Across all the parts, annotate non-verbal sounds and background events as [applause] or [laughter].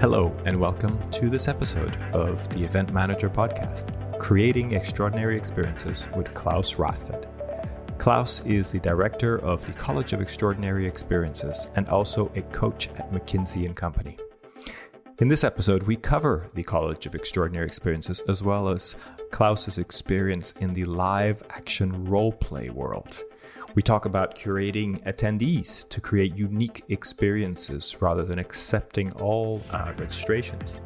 Hello, and welcome to this episode of the Event Manager Podcast, Creating Extraordinary Experiences with Claus Raasted. Claus is the director of the College of Extraordinary Experiences and also a coach at McKinsey and Company. In this episode, we cover the College of Extraordinary Experiences as well as Klaus's experience in the live action role play world. We talk about curating attendees to create unique experiences rather than accepting all uh, registrations.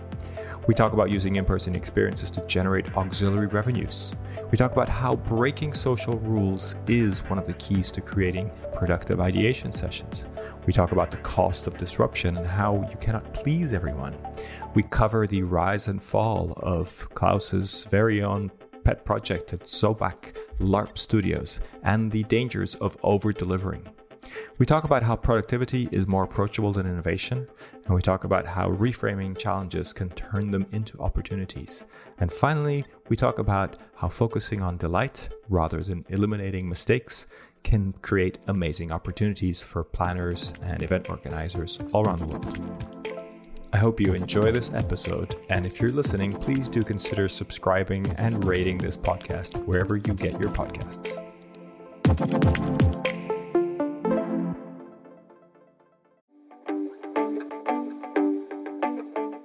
We talk about using in person experiences to generate auxiliary revenues. We talk about how breaking social rules is one of the keys to creating productive ideation sessions. We talk about the cost of disruption and how you cannot please everyone. We cover the rise and fall of Claus's very own pet project at Dziobak LARP Studios and the dangers of over delivering. We talk about how productivity is more approachable than innovation, and we talk about how reframing challenges can turn them into opportunities. And finally, we talk about how focusing on delight rather than eliminating mistakes can create amazing opportunities for planners and event organizers all around the world. I hope you enjoy this episode, and if you're listening, please do consider subscribing and rating this podcast wherever you get your podcasts.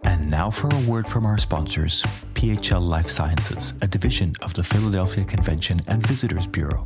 And now for a word from our sponsors PHL Life Sciences, a division of the Philadelphia Convention and Visitors Bureau.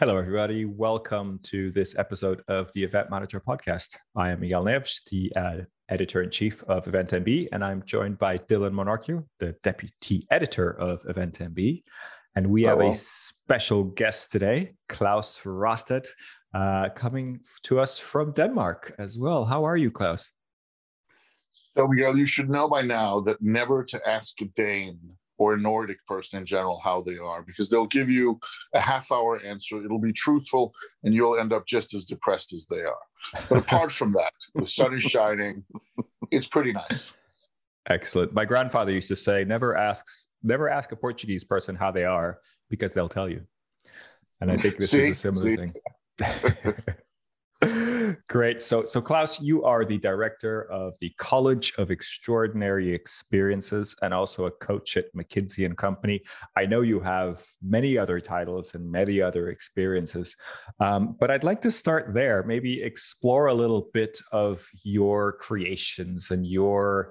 Hello, everybody. Welcome to this episode of the Event Manager Podcast. I am Miguel Neves, the uh, editor in chief of Event MB, and I'm joined by Dylan Monorchio, the deputy editor of Event MB. And we have a special guest today, Claus Raasted, uh, coming to us from Denmark as well. How are you, Claus? So, Miguel, you should know by now that never to ask a Dane or a Nordic person in general how they are, because they'll give you a half hour answer. It'll be truthful, and you'll end up just as depressed as they are. But apart from that, the sun is shining. It's pretty nice. Excellent. My grandfather used to say, "Never asks, never ask a Portuguese person how they are, because they'll tell you." And I think this see, is a similar see. thing. [laughs] Great. So, so Claus, you are the director of the College of Extraordinary Experiences and also a coach at McKinsey and Company. I know you have many other titles and many other experiences, um, but I'd like to start there. Maybe explore a little bit of your creations and your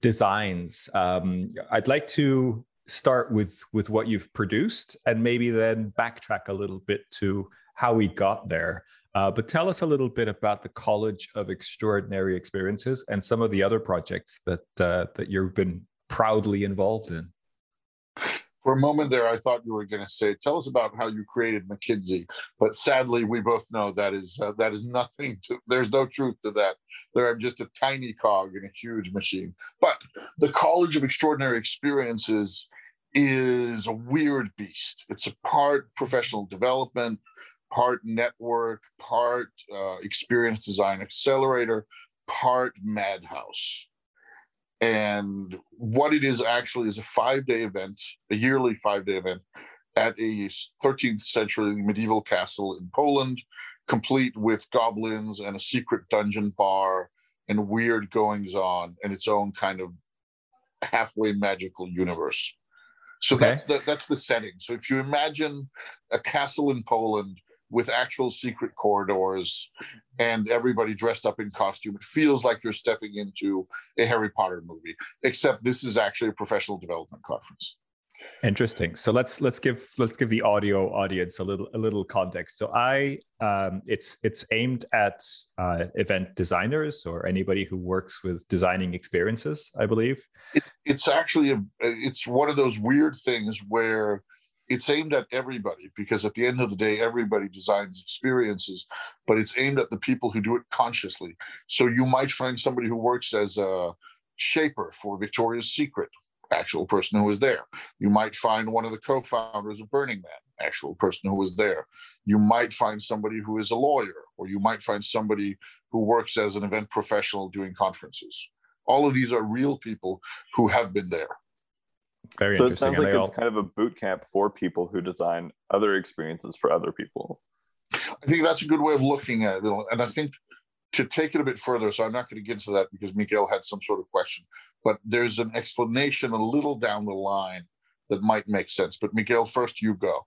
designs. Um, I'd like to start with with what you've produced and maybe then backtrack a little bit to how we got there. Uh, but tell us a little bit about the College of Extraordinary Experiences and some of the other projects that uh, that you've been proudly involved in. For a moment there, I thought you were going to say, "Tell us about how you created McKinsey," but sadly, we both know that is uh, that is [laughs] nothing. To, there's no truth to that. They're just a tiny cog in a huge machine. But the College of Extraordinary Experiences is a weird beast. It's a part professional development, part network, part uh, experience design accelerator, part madhouse. And what it is actually is a five day event, a yearly five day event at a 13th century medieval castle in Poland, complete with goblins and a secret dungeon bar and weird goings on and its own kind of halfway magical universe. So okay. that's the that's the setting. So if you imagine a castle in Poland with actual secret corridors and everybody dressed up in costume. It feels like you're stepping into a Harry Potter movie, except this is actually a professional development conference. Interesting. So let's let's give let's give the audio audience a little a little context. So I um, it's it's aimed at uh, event designers or anybody who works with designing experiences. I believe it, it's actually a it's one of those weird things where it's aimed at everybody because at the end of the day, everybody designs experiences, but it's aimed at the people who do it consciously. So you might find somebody who works as a shaper for Victoria's Secret, actual person who was there. You might find one of the co-founders of Burning Man, actual person who was there. You might find somebody who is a lawyer, or you might find somebody who works as an event professional doing conferences. All of these are real people who have been there. Very so interesting. it sounds like it's all... kind of a boot camp for people who design other experiences for other people. I think that's a good way of looking at it. And I think to take it a bit further, so I'm not going to get into that because Miguel had some sort of question, but there's an explanation a little down the line that might make sense. But Miguel, first you go.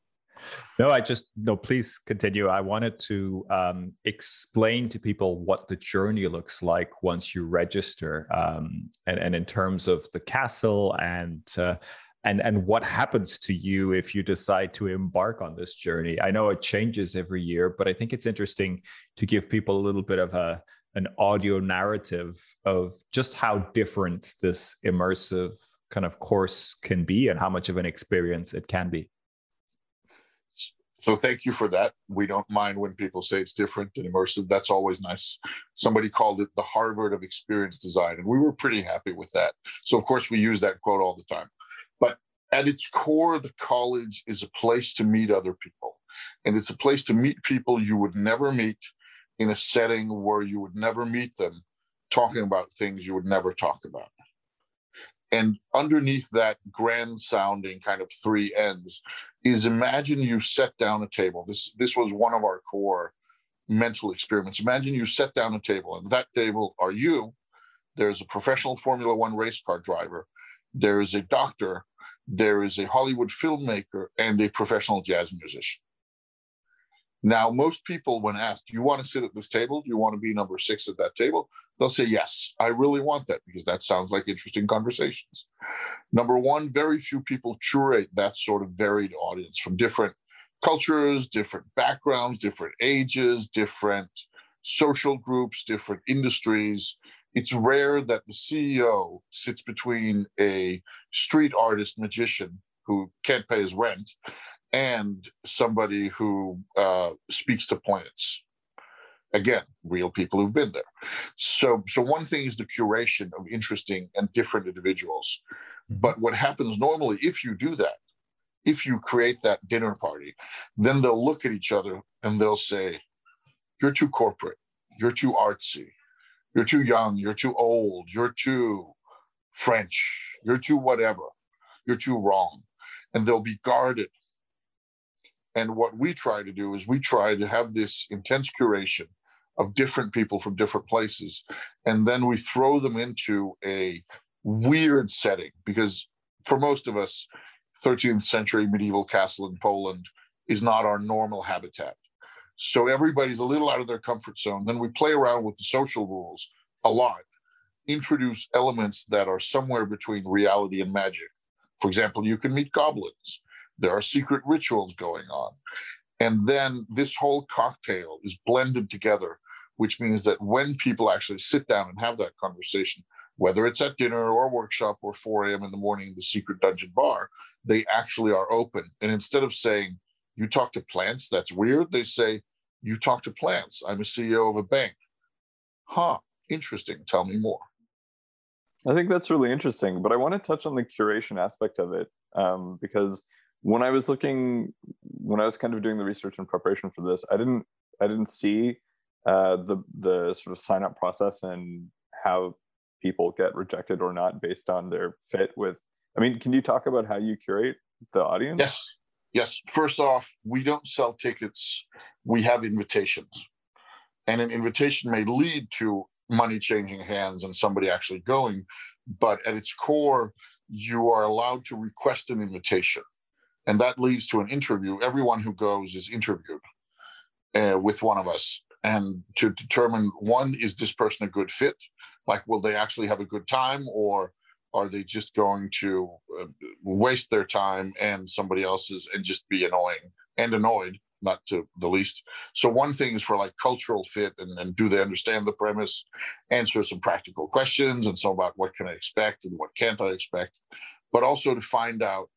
No, I just no. Please continue. I wanted to um, explain to people what the journey looks like once you register, um, and and in terms of the castle and. Uh, and and what happens to you if you decide to embark on this journey i know it changes every year but i think it's interesting to give people a little bit of a an audio narrative of just how different this immersive kind of course can be and how much of an experience it can be so thank you for that. We don't mind when people say it's different and immersive. That's always nice. Somebody called it the Harvard of experience design, and we were pretty happy with that. So of course we use that quote all the time. But at its core, the college is a place to meet other people. And it's a place to meet people you would never meet in a setting where you would never meet them talking about things you would never talk about. And underneath that grand sounding kind of three ends is imagine you set down a table. This this was one of our core mental experiments. Imagine you set down a table, and that table are you. There's a professional Formula One race car driver. There is a doctor. There is a Hollywood filmmaker and a professional jazz musician. Now, most people, when asked, Do you want to sit at this table? Do you want to be number six at that table? They'll say, Yes, I really want that because that sounds like interesting conversations. Number one, very few people curate that sort of varied audience from different cultures, different backgrounds, different ages, different social groups, different industries. It's rare that the CEO sits between a street artist magician who can't pay his rent and somebody who uh, speaks to plants. Again, real people who've been there. So, so one thing is the curation of interesting and different individuals. Mm-hmm. But what happens normally, if you do that, if you create that dinner party, then they'll look at each other and they'll say, You're too corporate. You're too artsy. You're too young. You're too old. You're too French. You're too whatever. You're too wrong. And they'll be guarded and what we try to do is we try to have this intense curation of different people from different places. And then we throw them into a weird setting because for most of us, 13th century medieval castle in Poland is not our normal habitat. So everybody's a little out of their comfort zone. Then we play around with the social rules a lot, introduce elements that are somewhere between reality and magic. For example, you can meet goblins. There are secret rituals going on. And then this whole cocktail is blended together, which means that when people actually sit down and have that conversation, whether it's at dinner or workshop or 4 a.m. in the morning, in the secret dungeon bar, they actually are open. And instead of saying, you talk to plants, that's weird, they say, you talk to plants. I'm a CEO of a bank. Huh, interesting. Tell me more. I think that's really interesting, but I want to touch on the curation aspect of it um, because when I was looking, when I was kind of doing the research and preparation for this, I didn't, I didn't see uh, the the sort of sign up process and how people get rejected or not based on their fit with. I mean, can you talk about how you curate the audience? Yes, yes. First off, we don't sell tickets; we have invitations, and an invitation may lead to money changing hands and somebody actually going, but at its core, you are allowed to request an invitation and that leads to an interview. Everyone who goes is interviewed uh, with one of us, and to determine one is this person a good fit? Like, will they actually have a good time, or are they just going to uh, waste their time and somebody else's and just be annoying and annoyed? Not to the least. So one thing is for like cultural fit and, and do they understand the premise, answer some practical questions and so about what can I expect and what can't I expect, but also to find out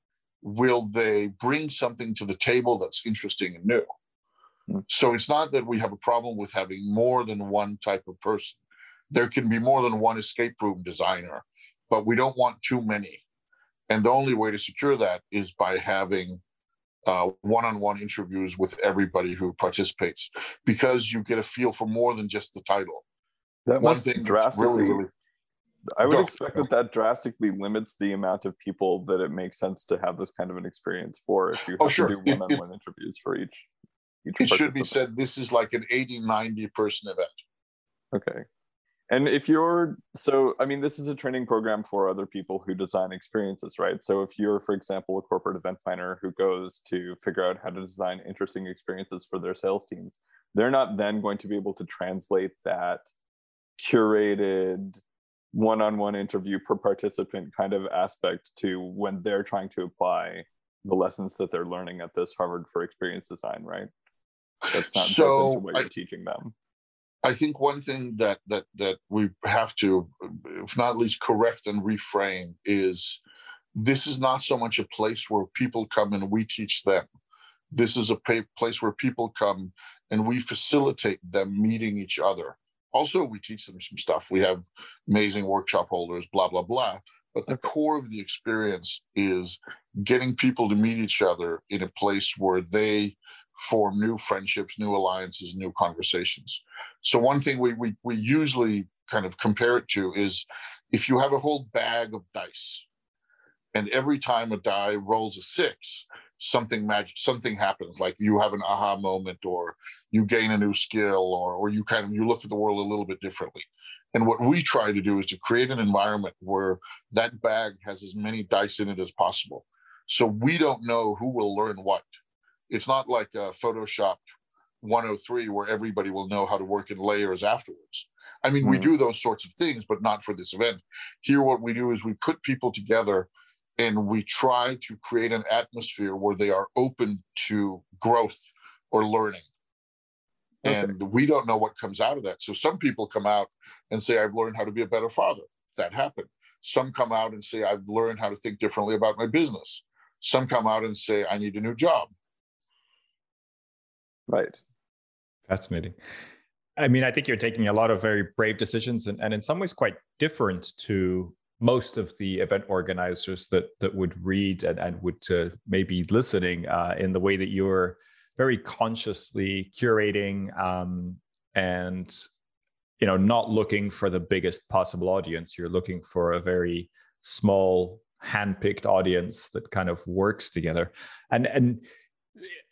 will they bring something to the table that's interesting and new? Hmm. So it's not that we have a problem with having more than one type of person. There can be more than one escape room designer, but we don't want too many. And the only way to secure that is by having uh, one-on-one interviews with everybody who participates, because you get a feel for more than just the title. That one thing drastically. Really, really, I would expect that that drastically limits the amount of people that it makes sense to have this kind of an experience for. If you oh, have oh, sure. to do one-on-one it, interviews for each. each it should be said this is like an 80, 90 person event. Okay. And if you're so, I mean, this is a training program for other people who design experiences, right? So if you're, for example, a corporate event planner who goes to figure out how to design interesting experiences for their sales teams, they're not then going to be able to translate that curated one-on-one interview per participant kind of aspect to when they're trying to apply the mm-hmm. lessons that they're learning at this Harvard for Experience Design, right? That's not so into what you're teaching them. I think one thing that that that we have to, if not least correct and reframe, is this is not so much a place where people come and we teach them. This is a place where people come and we facilitate them meeting each other. Also, we teach them some stuff. We have amazing workshop holders, blah blah blah. But the core of the experience is getting people to meet each other in a place where they form new friendships, new alliances, new conversations. So one thing we, we, we usually kind of compare it to is if you have a whole bag of dice and every time a die rolls a six, something magic, something happens, like you have an aha moment or you gain a new skill or, or you kind of, you look at the world a little bit differently. And what we try to do is to create an environment where that bag has as many dice in it as possible. So we don't know who will learn what it's not like uh, Photoshop 103 where everybody will know how to work in layers afterwards. I mean, mm-hmm. we do those sorts of things, but not for this event. Here, what we do is we put people together and we try to create an atmosphere where they are open to growth or learning. Okay. And we don't know what comes out of that. So some people come out and say, I've learned how to be a better father. That happened. Some come out and say, I've learned how to think differently about my business. Some come out and say, I need a new job. Right. Fascinating. I mean, I think you're taking a lot of very brave decisions and, and in some ways quite different to most of the event organizers that that would read and, and would uh, maybe listening uh, in the way that you're very consciously curating um, and you know not looking for the biggest possible audience you're looking for a very small handpicked audience that kind of works together and and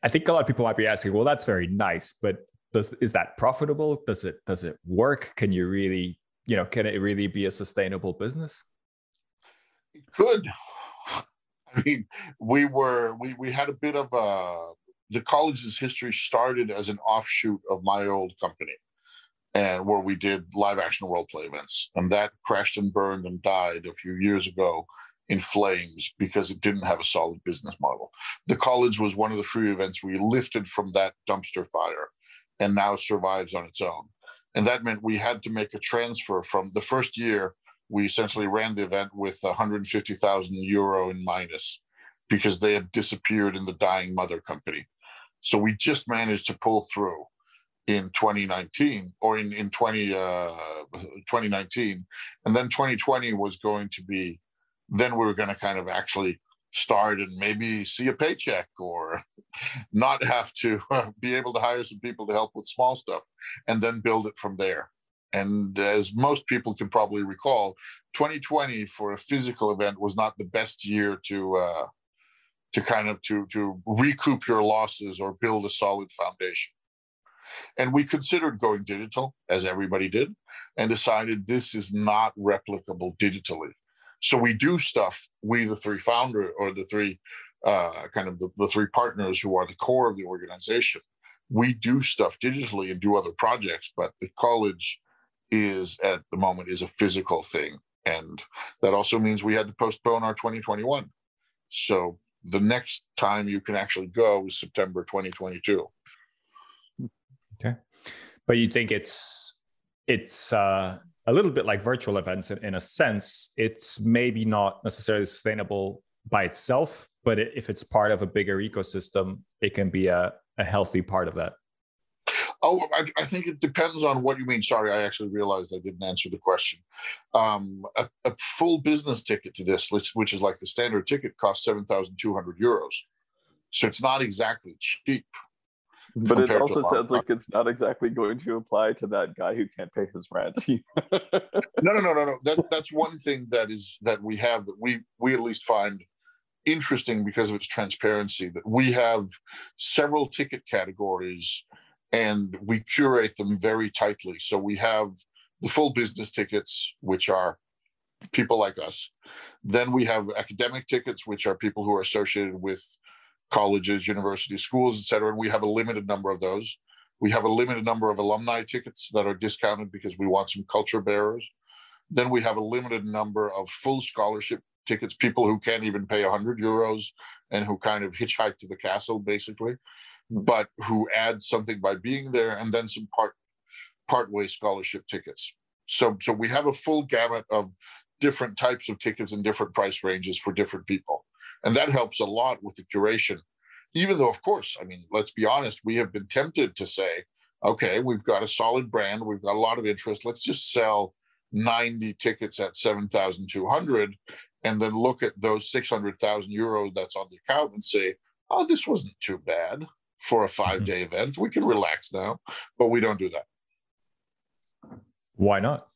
I think a lot of people might be asking, well, that's very nice, but does is that profitable? Does it does it work? Can you really, you know, can it really be a sustainable business? It could. [laughs] I mean, we were we we had a bit of a the college's history started as an offshoot of my old company and where we did live action role play events and that crashed and burned and died a few years ago in flames because it didn't have a solid business model. The college was one of the free events we lifted from that dumpster fire and now survives on its own. And that meant we had to make a transfer from the first year, we essentially ran the event with 150,000 euro in minus because they had disappeared in the dying mother company. So we just managed to pull through in 2019 or in, in 20, uh, 2019. And then 2020 was going to be then we were going to kind of actually start and maybe see a paycheck or [laughs] not have to [laughs] be able to hire some people to help with small stuff and then build it from there. And as most people can probably recall, 2020 for a physical event was not the best year to uh, to kind of to to recoup your losses or build a solid foundation. And we considered going digital, as everybody did, and decided this is not replicable digitally. So we do stuff. We, the three founder or the three uh, kind of the, the three partners who are the core of the organization, we do stuff digitally and do other projects. But the college is at the moment is a physical thing, and that also means we had to postpone our 2021. So the next time you can actually go is September 2022. Okay, but you think it's it's uh a little bit like virtual events in, in a sense it's maybe not necessarily sustainable by itself but if it's part of a bigger ecosystem, it can be a, a healthy part of that. Oh, I, I, think it depends on what you mean. Sorry, I actually realized I didn't answer the question. Um, a, a, full business ticket to this, which is like the standard ticket, costs seven thousand two hundred euros. So it's not exactly cheap. But it also sounds like it's not exactly going to apply to that guy who can't pay his rent. [laughs] no, no, no, no, no. That, that's one thing that is that we have that we we at least find interesting because of its transparency. That we have several ticket categories and we curate them very tightly. So we have the full business tickets, which are people like us. Then we have academic tickets, which are people who are associated with colleges, universities, schools, et cetera. And we have a limited number of those. We have a limited number of alumni tickets that are discounted because we want some culture bearers. Then we have a limited number of full scholarship tickets, people who can't even pay 100 euros and who kind of hitchhike to the castle, basically but who add something by being there, and then some part partway scholarship tickets. So so we have a full gamut of different types of tickets and different price ranges for different people, and that helps a lot with the curation. Even though, of course, I mean, let's be honest, we have been tempted to say, okay, we've got a solid brand, we've got a lot of interest. Let's just sell 90 tickets at 7,200 and then look at those 600,000 euros that's on the account and say, oh, this wasn't too bad for a five mm-hmm. day mm-hmm. event. We can relax now, but we don't do that. Why not?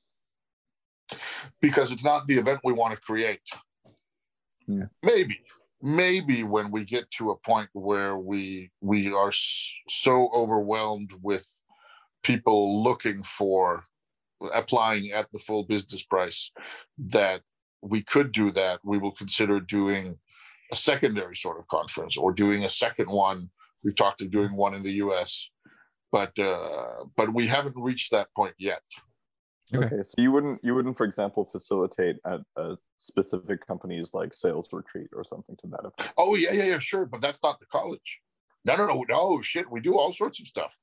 Because it's not the event we want to create. Yeah. Maybe, maybe when we get to a point where we we are so overwhelmed with people looking for applying at the full business price that we could do that we will consider doing a secondary sort of conference or doing a second one We've talked of doing one in the U.S., but uh, but we haven't reached that point yet. Okay. okay, so you wouldn't you wouldn't, for example, facilitate at a specific company's like sales retreat or something to that effect. Oh yeah, yeah, yeah, sure, but that's not the college. No, no, no, no, shit. We do all sorts of stuff.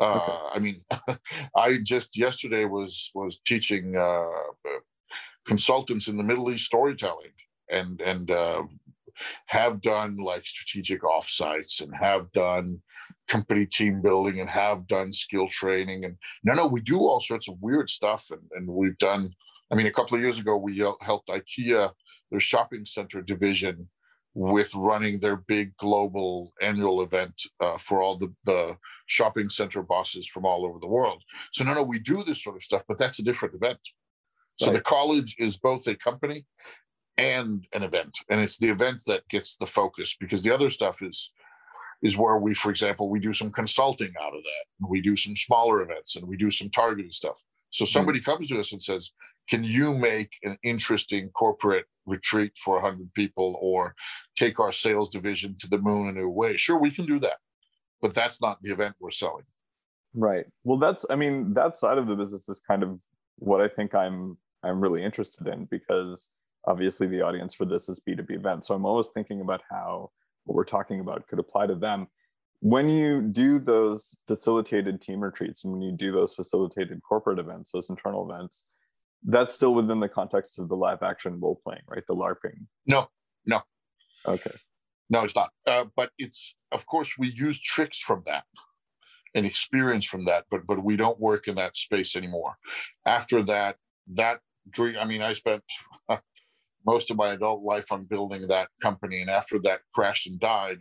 Uh, okay. I mean, [laughs] I just yesterday was was teaching uh, consultants in the Middle East storytelling, and and uh, have done like strategic offsites and have done company team building and have done skill training and no no we do all sorts of weird stuff. And, and we've done i mean a couple of years ago we helped ikea their shopping center division with running their big global annual event uh, for all the, the shopping center bosses from all over the world. So no no we do this sort of stuff but that's a different event. So right. the college is both a company and an event and it's the event that gets the focus because the other stuff is is where we for example we do some consulting out of that And we do some smaller events and we do some targeted stuff so hmm. somebody mm-hmm. comes to us and says can you make an interesting corporate retreat for 100 people or take our sales division to the moon in a new way sure we can do that but that's not the event we're selling right well that's i mean that side of the business is kind of what i think i'm i'm really interested in because obviously the audience for this is b2b events. So i'm always thinking about how what we're talking about could apply to them. When you do those facilitated team retreats and when you do those facilitated corporate events those internal events that's still within the context of the live action role playing right? The larping. No no. Okay. No it's not. Uh, but it's of course we use tricks from that and experience from that but but we don't work in that space anymore. After that that dream i mean i spent [laughs] most of my adult life on building that company. And after that crashed and died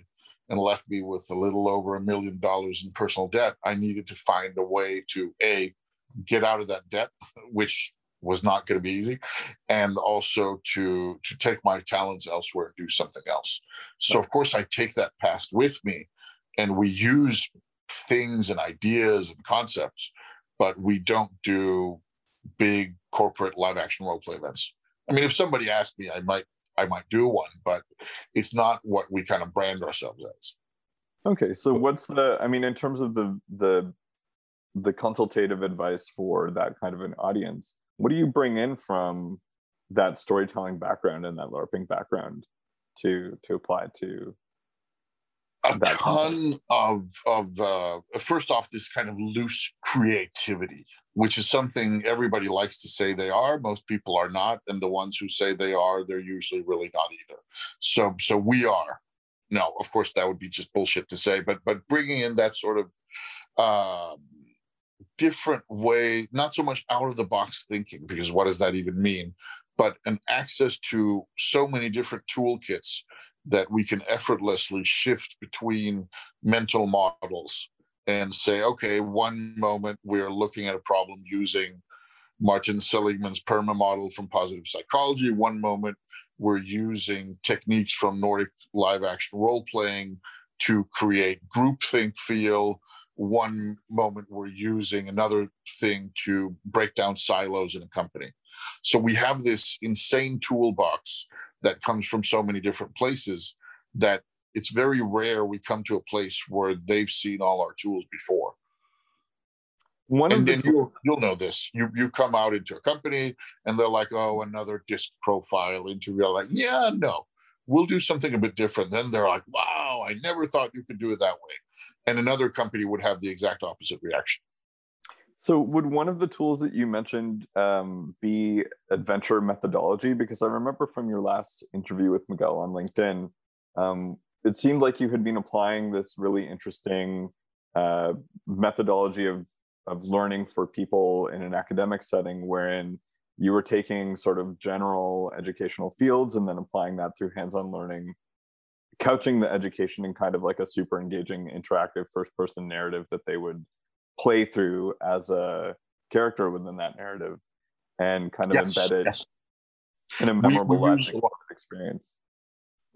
and left me with a little over a million dollars in personal debt, I needed to find a way to A, get out of that debt, which was not going to be easy, and also to to take my talents elsewhere and do something else. So of course I take that past with me and we use things and ideas and concepts, but we don't do big corporate live action role play events. I mean, if somebody asked me, I might I might do one, but it's not what we kind of brand ourselves as. Okay, so what's the? I mean, in terms of the the the consultative advice for that kind of an audience, what do you bring in from that storytelling background and that LARPing background to to apply to a ton of of uh, first off this kind of loose creativity which is something everybody likes to say they are most people are not and the ones who say they are they're usually really not either so so we are no, of course that would be just bullshit to say. But but bringing in that sort of uh, different way, not so much out of the box thinking, because what does that even mean? But an access to so many different toolkits that we can effortlessly shift between mental models and say, okay, one moment we're looking at a problem using Martin Seligman's PERMA model from positive psychology. One moment we're using techniques from Nordic live action role playing to create groupthink feel. One moment we're using another thing to break down silos in a company. So we have this insane toolbox that comes from so many different places that it's very rare we come to a place where they've seen all our tools before. One and then you'll you'll know this. You you come out into a company and they're like, oh, another disc profile interview. Like, yeah, no, we'll do something a bit different. Then they're like, wow, I never thought you could do it that way. And another company would have the exact opposite reaction. So, would one of the tools that you mentioned um, be adventure methodology? Because I remember from your last interview with Miguel on LinkedIn, um, it seemed like you had been applying this really interesting uh, methodology of of learning for people in an academic setting wherein you were taking sort of general educational fields and then applying that through hands-on learning couching the education in kind of like a super engaging interactive first person narrative that they would play through as a character within that narrative and kind of yes, embedded yes. in a memorable we, we experience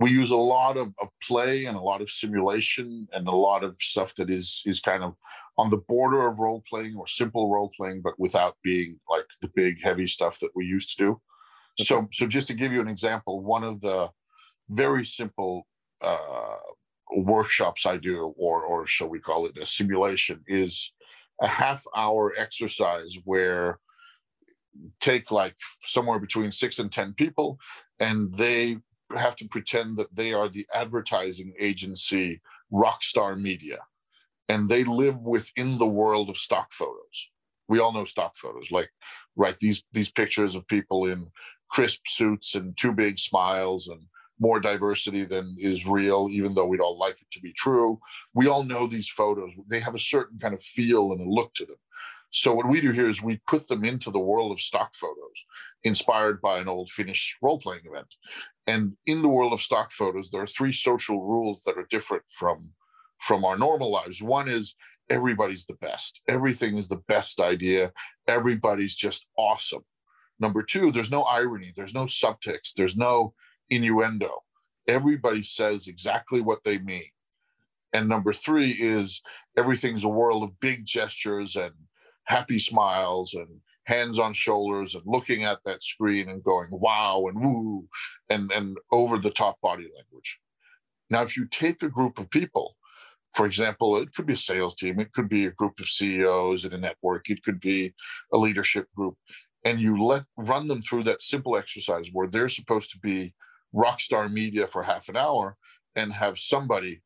we use a lot of, of play and a lot of simulation and a lot of stuff that is is kind of on the border of role playing or simple role playing, but without being like the big heavy stuff that we used to do. Okay. So so just to give you an example, one of the very simple uh, workshops I do, or or shall we call it a simulation, is a half hour exercise where take like somewhere between six and ten people and they have to pretend that they are the advertising agency Rockstar Media, and they live within the world of stock photos. We all know stock photos, like right these these pictures of people in crisp suits and two big smiles and more diversity than is real, even though we'd all like it to be true. We all know these photos. They have a certain kind of feel and a look to them. So what we do here is we put them into the world of stock photos, inspired by an old Finnish role-playing event. And in the world of stock photos, there are three social rules that are different from, from our normal lives. One is everybody's the best. Everything is the best idea. Everybody's just awesome. Number two, there's no irony, there's no subtext, there's no innuendo. Everybody says exactly what they mean. And number three is everything's a world of big gestures and happy smiles and hands on shoulders and looking at that screen and going wow and woo and and over the top body language now if you take a group of people for example it could be a sales team it could be a group of ceos in a network it could be a leadership group and you let run them through that simple exercise where they're supposed to be rock star media for half an hour and have somebody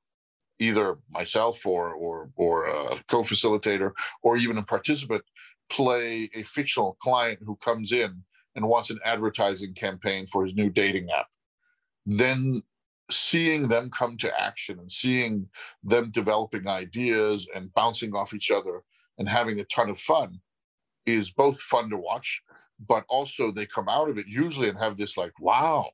either myself or or or a co-facilitator or even a participant play a fictional client who comes in and wants an advertising campaign for his new dating app. Then seeing them come to action and seeing them developing ideas and bouncing off each other and having a ton of fun is both fun to watch but also they come out of it usually and have this like wow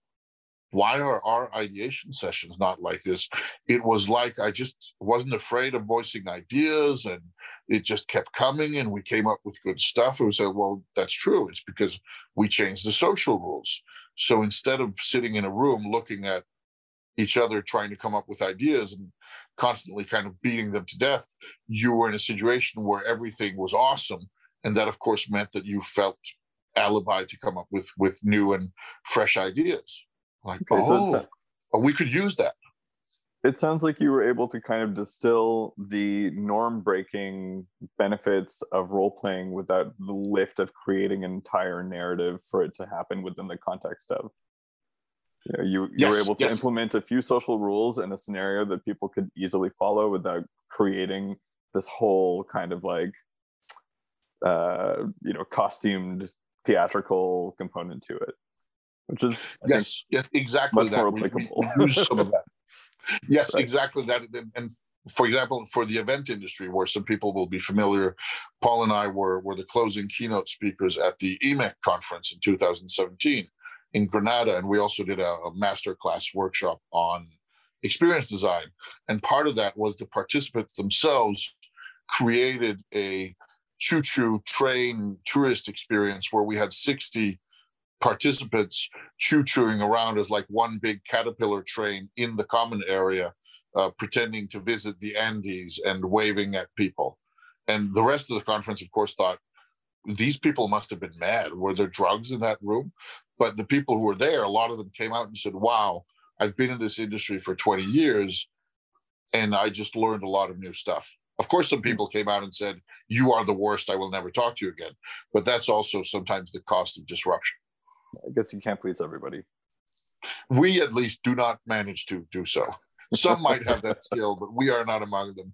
why are our ideation sessions not like this? It was like i just wasn't afraid of voicing ideas and it just kept coming and we came up with good stuff. And we said well that's true. It's because we changed the social rules. So instead of sitting in a room looking at each other trying to come up with ideas and constantly kind of beating them to death you were in a situation where everything was awesome. And that of course meant that you felt alibi to come up with with new and fresh ideas like, okay, oh, so we could use that. It sounds like you were able to kind of distill the norm breaking benefits of role playing without the lift of creating an entire narrative for it to happen within the context of. You, know, you, you yes, were able to yes. implement a few social rules in a scenario that people could easily follow without creating this whole kind of like, uh, you know, costumed theatrical component to it which is I yes, yes, exactly much that. more applicable. [laughs] Use some of that. [laughs] Yes, right. exactly that. And for example, for the event industry, where some people will be familiar, Paul and I were, were the closing keynote speakers at the EMEC conference in 2017 in Granada. And we also did a, a master class workshop on experience design. And part of that was the participants themselves created a choo choo train tourist experience where we had 60 participants choo chooing around as like one big caterpillar train in the common area, uh, pretending to visit the Andes and waving at people. And the rest of the conference, of course, thought these people must have been mad. Were there drugs in that room? But the people who were there, a lot of them came out and said, Wow, I've been in this industry for 20 years and I just learned a lot of new stuff. Of course, some people came out and said, You are the worst. I will never talk to you again. But that's also sometimes the cost of disruption. I guess you can't please everybody. We at least do not manage to do so. Some might have that [laughs] skill, but we are not among them.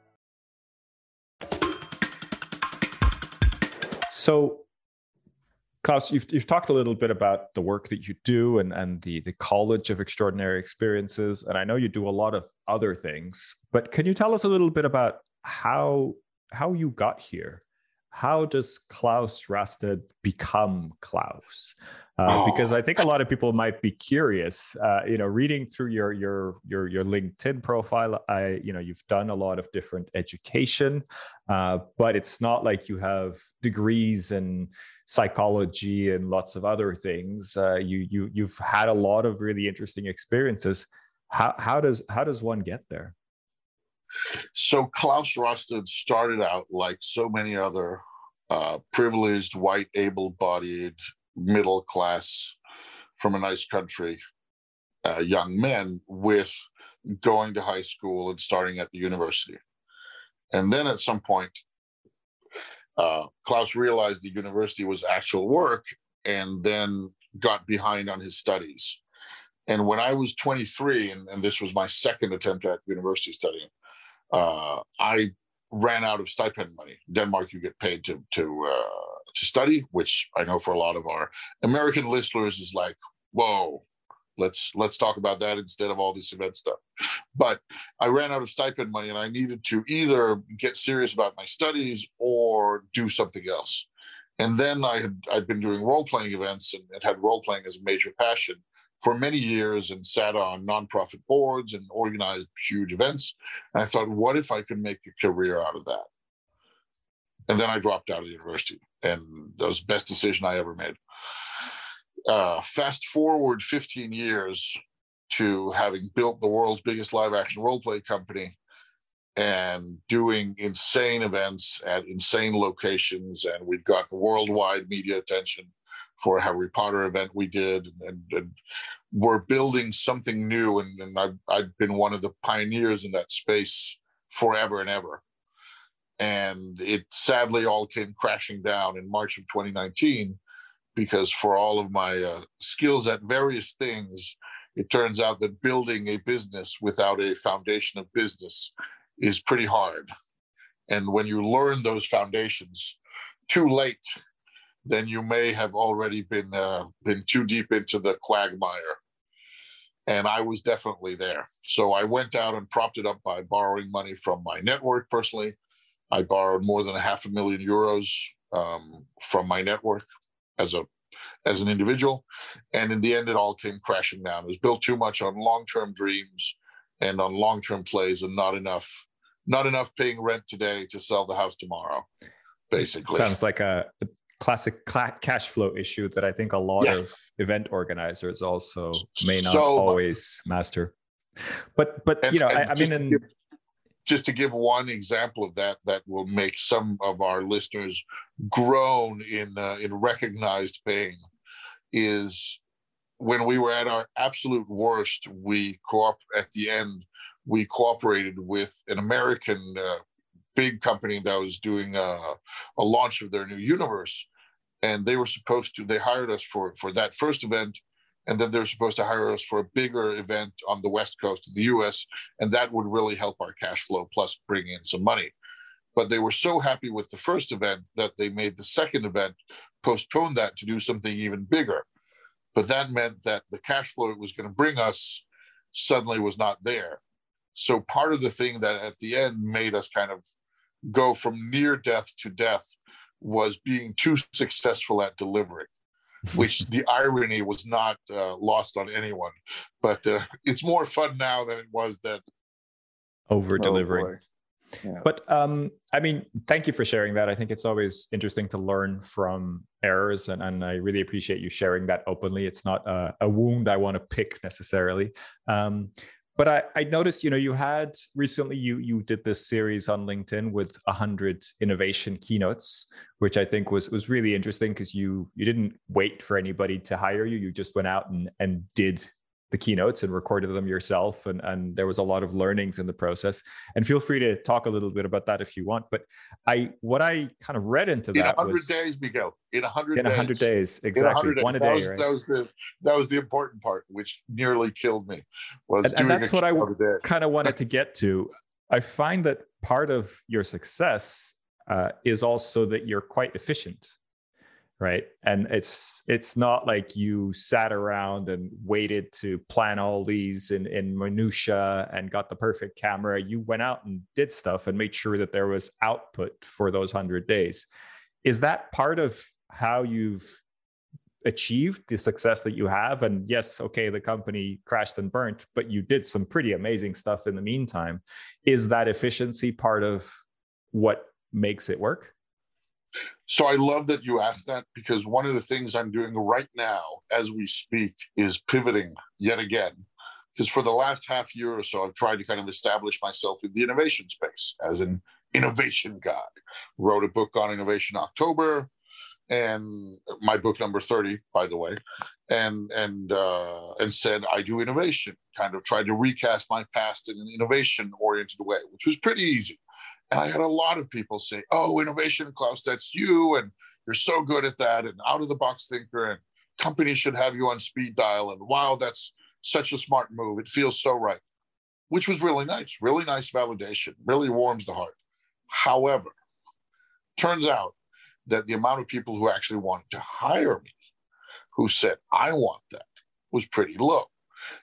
So, Claus, you've, you've talked a little bit about the work that you do and, and the, the College of Extraordinary Experiences. And I know you do a lot of other things, but can you tell us a little bit about how, how you got here? How does Claus Raasted become Claus? Uh, oh. because I think a lot of people might be curious. Uh, you know, reading through your your your your LinkedIn profile, I you know you've done a lot of different education, uh, but it's not like you have degrees in psychology and lots of other things. Uh, you you you've had a lot of really interesting experiences. How how does how does one get there? So Claus Raasted started out like so many other uh, privileged, white, able-bodied middle class from a nice country uh, young men with going to high school and starting at the university. And then at some point, uh, Claus realized the university was actual work and then got behind on his studies. And when I was 23, and, and this was my second attempt at university studying, uh, I ran out of stipend money. Denmark, you get paid to to uh, to study, which I know for a lot of our American listeners is like, whoa, let's let's talk about that instead of all this event stuff. But I ran out of stipend money and I needed to either get serious about my studies or do something else. And then I had I'd been doing role playing events and had role playing as a major passion for many years and sat on nonprofit boards and organized huge events. And I thought, what if I could make a career out of that? And then I dropped out of university and that was the best decision I ever made. Uh, fast forward 15 years to having built the world's biggest live action role play company and doing insane events at insane locations. And we've got worldwide media attention for a Harry Potter event we did. And, and we're building something new. And, and I've, I've been one of the pioneers in that space forever and ever and it sadly all came crashing down in March of 2019 because for all of my uh, skills at various things, it turns out that building a business without a foundation of business is pretty hard. And when you learn those foundations too late, then you may have already been uh, been too deep into the quagmire. And I was definitely there. So I went out and propped it up by borrowing money from my network personally, I borrowed more than a half a million euros um, from my network as a as an individual, and in the end, it all came crashing down. It was built too much on long term dreams and on long term plays, and not enough not enough paying rent today to sell the house tomorrow. Basically, sounds like a, classic cash flow issue that I think a lot yes. of event organizers also may not so always master. But but and, you know, I, I mean, in, just to give one example of that that will make some of our listeners groan in uh, in recognized pain is when we were at our absolute worst, we co-op at the end. We cooperated with an American uh, big company that was doing a, a launch of their new universe, and they were supposed to. They hired us for for that first event, and then they're supposed to hire us for a bigger event on the west coast of the U.S., and that would really help our cash flow plus bring in some money. But they were so happy with the first event that they made the second event postpone that to do something even bigger. But that meant that the cash flow it was going to bring us suddenly was not there. So part of the thing that at the end made us kind of go from near death to death was being too successful at delivering which [laughs] the irony was not uh, lost on anyone but uh, it's more fun now than it was then over delivering Oh, Yeah. But um, I mean, thank you for sharing that. I think it's always interesting to learn from errors, and, and I really appreciate you sharing that openly. It's not a, a wound I want to pick necessarily. Um, but I, I noticed, you know, you had recently you you did this series on LinkedIn with hundred innovation keynotes, which I think was was really interesting because you you didn't wait for anybody to hire you. You just went out and and did the keynotes and recorded them yourself and, and there was a lot of learnings in the process and feel free to talk a little bit about that if you want but i what i kind of read into that in that 100 was days miguel in 100 in days 100 days In exactly 100 days. one a that day was, right? that was the that was the important part which nearly killed me was and, and that's what i keynote a day. kind of wanted to get to i find that part of your success uh, is also that you're quite efficient right? And it's it's not like you sat around and waited to plan all these in in minutia and got the perfect camera. You went out and did stuff and made sure that there was output for those 100 days. Is that part of how you've achieved the success that you have? And yes okay the company crashed and burnt but you did some pretty amazing stuff in the meantime. Is that efficiency part of what makes it work So I love that you asked that because one of the things I'm doing right now as we speak is pivoting yet again. Because for the last half year or so, I've tried to kind of establish myself in the innovation space as an innovation guy. Wrote a book on innovation October, and my book number 30, by the way, and and uh, and said I do innovation. Kind of tried to recast my past in an innovation oriented way, which was pretty easy. And I had a lot of people say, "Oh, innovation, Claus, that's you, and you're so good at that, and out of the box thinker, and companies should have you on speed dial, and wow, that's such a smart move. It feels so right." Which was really nice, really nice validation, really warms the heart. However, turns out that the amount of people who actually wanted to hire me, who said, I want that, was pretty low.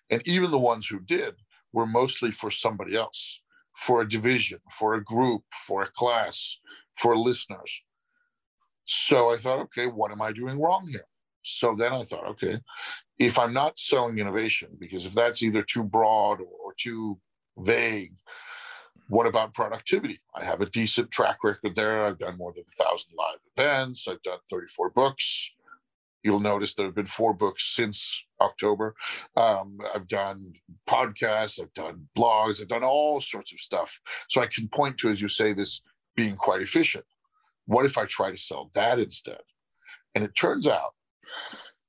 And even the ones who did were mostly for somebody else, for a division, for a group, for a class, for listeners. So I thought, okay, what am I doing wrong here? So then I thought, okay, if I'm not selling innovation, because if that's either too broad or, too vague, what about productivity? I have a decent track record there. I've done more than a thousand live events. I've done 34 books. You'll notice there have been four books since October. Um, I've done podcasts, I've done blogs, I've done all sorts of stuff. So I can point to, as you say, this being quite efficient. What if I try to sell that instead? And it turns out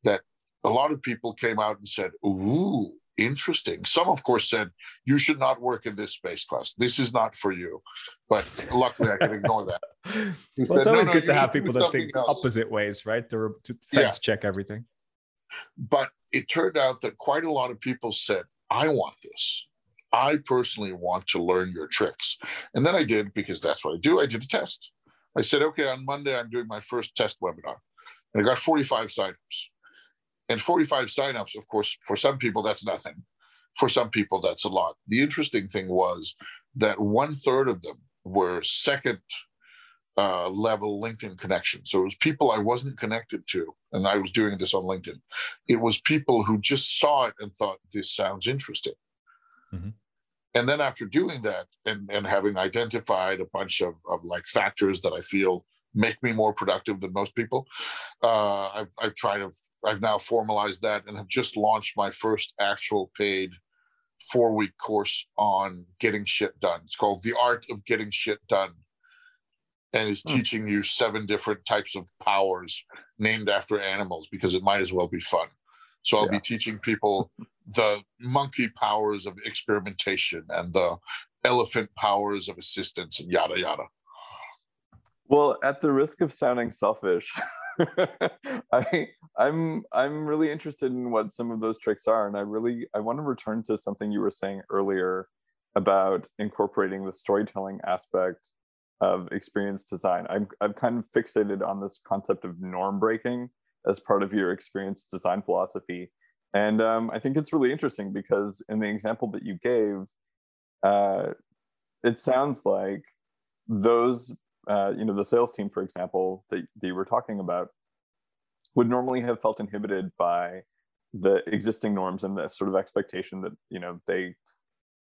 that a lot of people came out and said, Ooh, interesting. Some, of course, said, You should not work in this space Claus. This is not for you. But luckily, I can ignore that. [laughs] Well, it's said, "No, always no, good you to have people that think else." opposite ways right to, to Yeah. sense check everything But it turned out that quite a lot of people said, I want this. I personally want to learn your tricks. And then I did, because that's what I do, I did a test. I said, okay, on Monday, I'm doing my first test webinar. And I got 45 signups. And 45 signups, of course, for some people, that's nothing. For some people, that's a lot. The interesting thing was that one third of them were second uh, level LinkedIn connections. So it was people I wasn't connected to, and I was doing this on LinkedIn. It was people who just saw it and thought, this sounds interesting. Mhm. And then after doing that and, and having identified a bunch of, of like factors that I feel make me more productive than most people, uh, I've, I've tried to, I've now formalized that and have just launched my first actual paid four week course on getting shit done. It's called The Art of Getting Shit Done and is Hmm. teaching you seven different types of powers named after animals because it might as well be fun. So I'll Yeah. be teaching people [laughs] the monkey powers of experimentation and the elephant powers of assistance and yada yada. Well, at the risk of sounding selfish, [laughs] I I'm I'm really interested in what some of those tricks are, and I really I want to return to something you were saying earlier about incorporating the storytelling aspect of experience design. I'm I'm kind of fixated on this concept of norm breaking as part of your experience design philosophy, and um, I think it's really interesting because in the example that you gave, uh, it sounds like those uh, you know, the sales team, for example, that, that you were talking about, would normally have felt inhibited by the existing norms and the sort of expectation that, you know, they,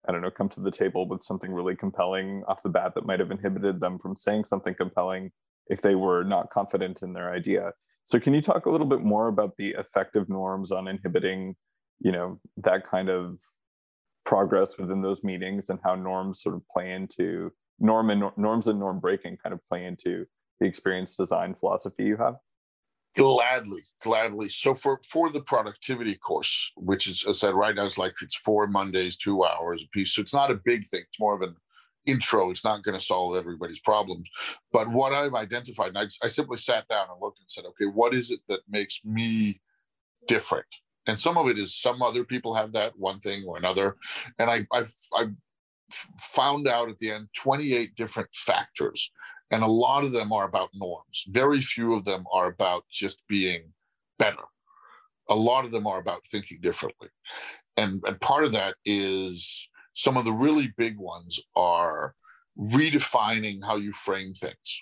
I don't know, come to the table with something really compelling off the bat that might have inhibited them from saying something compelling if they were not confident in their idea. So can you talk a little bit more about the effective norms on inhibiting, you know, that kind of progress within those meetings and how norms sort of play into norm and norms and norm breaking kind of play into the experience design philosophy you have? Gladly, gladly. So for for the productivity course, which is as I said right now, it's like it's four Mondays, two hours a piece. So it's not a big thing. It's more of an intro. It's not going to solve everybody's problems. But what I've identified, and I, I simply sat down and looked and said, okay, what is it that makes me different? And some of it is some other people have that one thing or another. And I I've, I've found out at the end 28 different factors and a lot of them are about norms. Very few of them are about just being better. A lot of them are about thinking differently. And and part of that is some of the really big ones are redefining how you frame things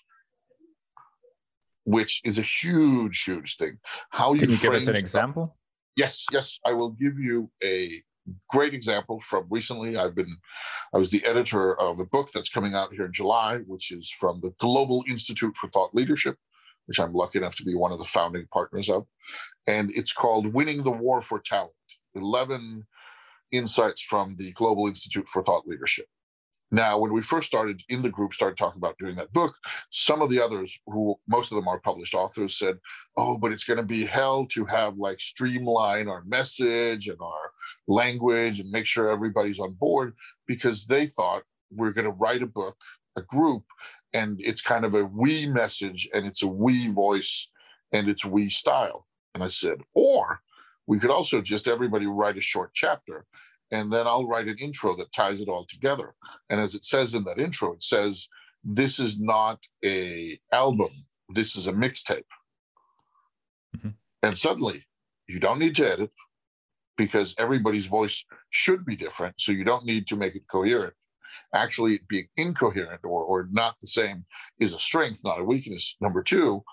which is a huge huge thing. How Can you give frame us an stuff- example? Yes, yes, I will give you a great example from recently. I've been, I was the editor of a book that's coming out here in July, which is from the Global Institute for Thought Leadership, which I'm lucky enough to be one of the founding partners of. And it's called Winning the War for Talent 11 Insights from the Global Institute for Thought Leadership. Now, when we first started in the group, started talking about doing that book, some of the others, who most of them are published authors, said, oh, but it's going to be hell to have like streamline our message and our language and make sure everybody's on board because they thought we're going to write a book, a group, and it's kind of a we message and it's a we voice and it's we style. And I said, or we could also just everybody write a short chapter and then I'll write an intro that ties it all together. And as it says in that intro, it says, this is not a album, this is a mixtape. Mhm. And suddenly you don't need to edit because everybody's voice should be different. So you don't need to make it coherent. Actually, being incoherent or, or not the same is a strength, not a weakness. Number two,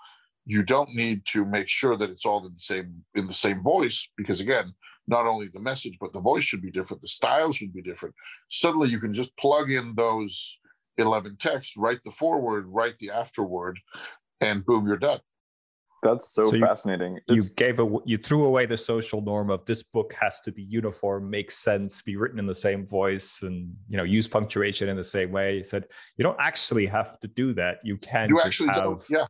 you don't need to make sure that it's all in the same in the same voice because again, not only the message but the voice should be different, the style should be different. Suddenly, you can just plug in those eleven texts, write the foreword, write the afterword, and boom, you're done. That's so, So fascinating. You It's- gave a you threw away the social norm of this book has to be uniform, make sense, be written in the same voice, and you know use punctuation in the same way. You said you don't actually have to do that. You can you just actually have don't yeah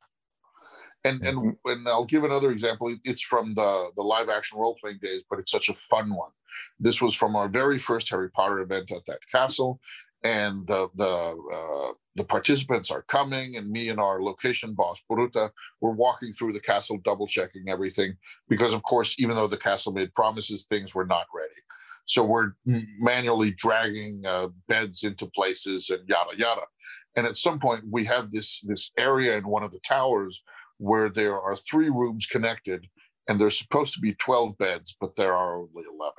and and and i'll give another example. It's from the the live action role playing days but it's such a fun one. This was from our very first harry potter event at that castle and the the uh, the participants are coming and me and our location boss Boruta, we're walking through the castle double checking everything because of course even though the castle made promises things were not ready. So we're manually dragging uh, beds into places and yada yada. And at some point we have this this area in one of the towers where there are three rooms connected and there's supposed to be 12 beds but there are only 11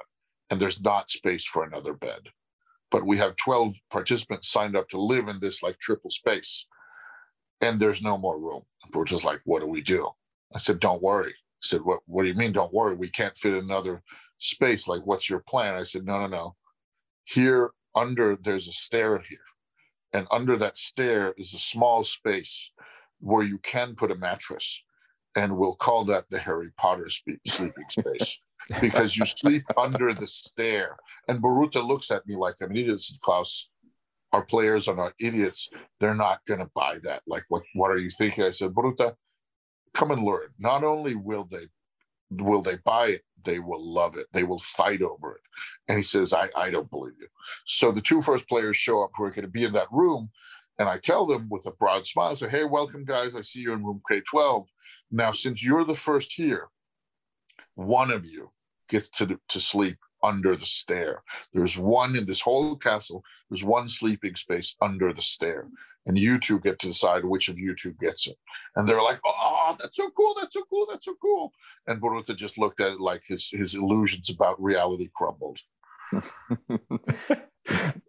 and there's not space for another bed. But we have 12 participants signed up to live in this like triple space and there's no more room. We're just like what do we do? I said don't worry. I said what, what do you mean don't worry? We can't fit another space. Like what's your plan? I said no no no. Here under there's a stair here and under that stair is a small space where you can put a mattress and we'll call that the harry potter spe- sleeping space [laughs] because you sleep under the stair and baruta looks at me like i'm an idiot said, claus our players are not idiots they're not going to buy that like what what are you thinking i said baruta come and learn not only will they will they buy it? They will love it. They will fight over it. And he says, I, I don't believe you. So the two first players show up who are going to be in that room. And I tell them with a broad smile, say, hey, welcome, guys. I see you in room K12. Now, since you're the first here, one of you gets to, to sleep under the stair. There's one in this whole castle, there's one sleeping space under the stair. And you two get to decide which of you two gets it. And they're like, oh, that's so cool, that's so cool, that's so cool. And Boruta just looked at it like his, his illusions about reality crumbled. [laughs] I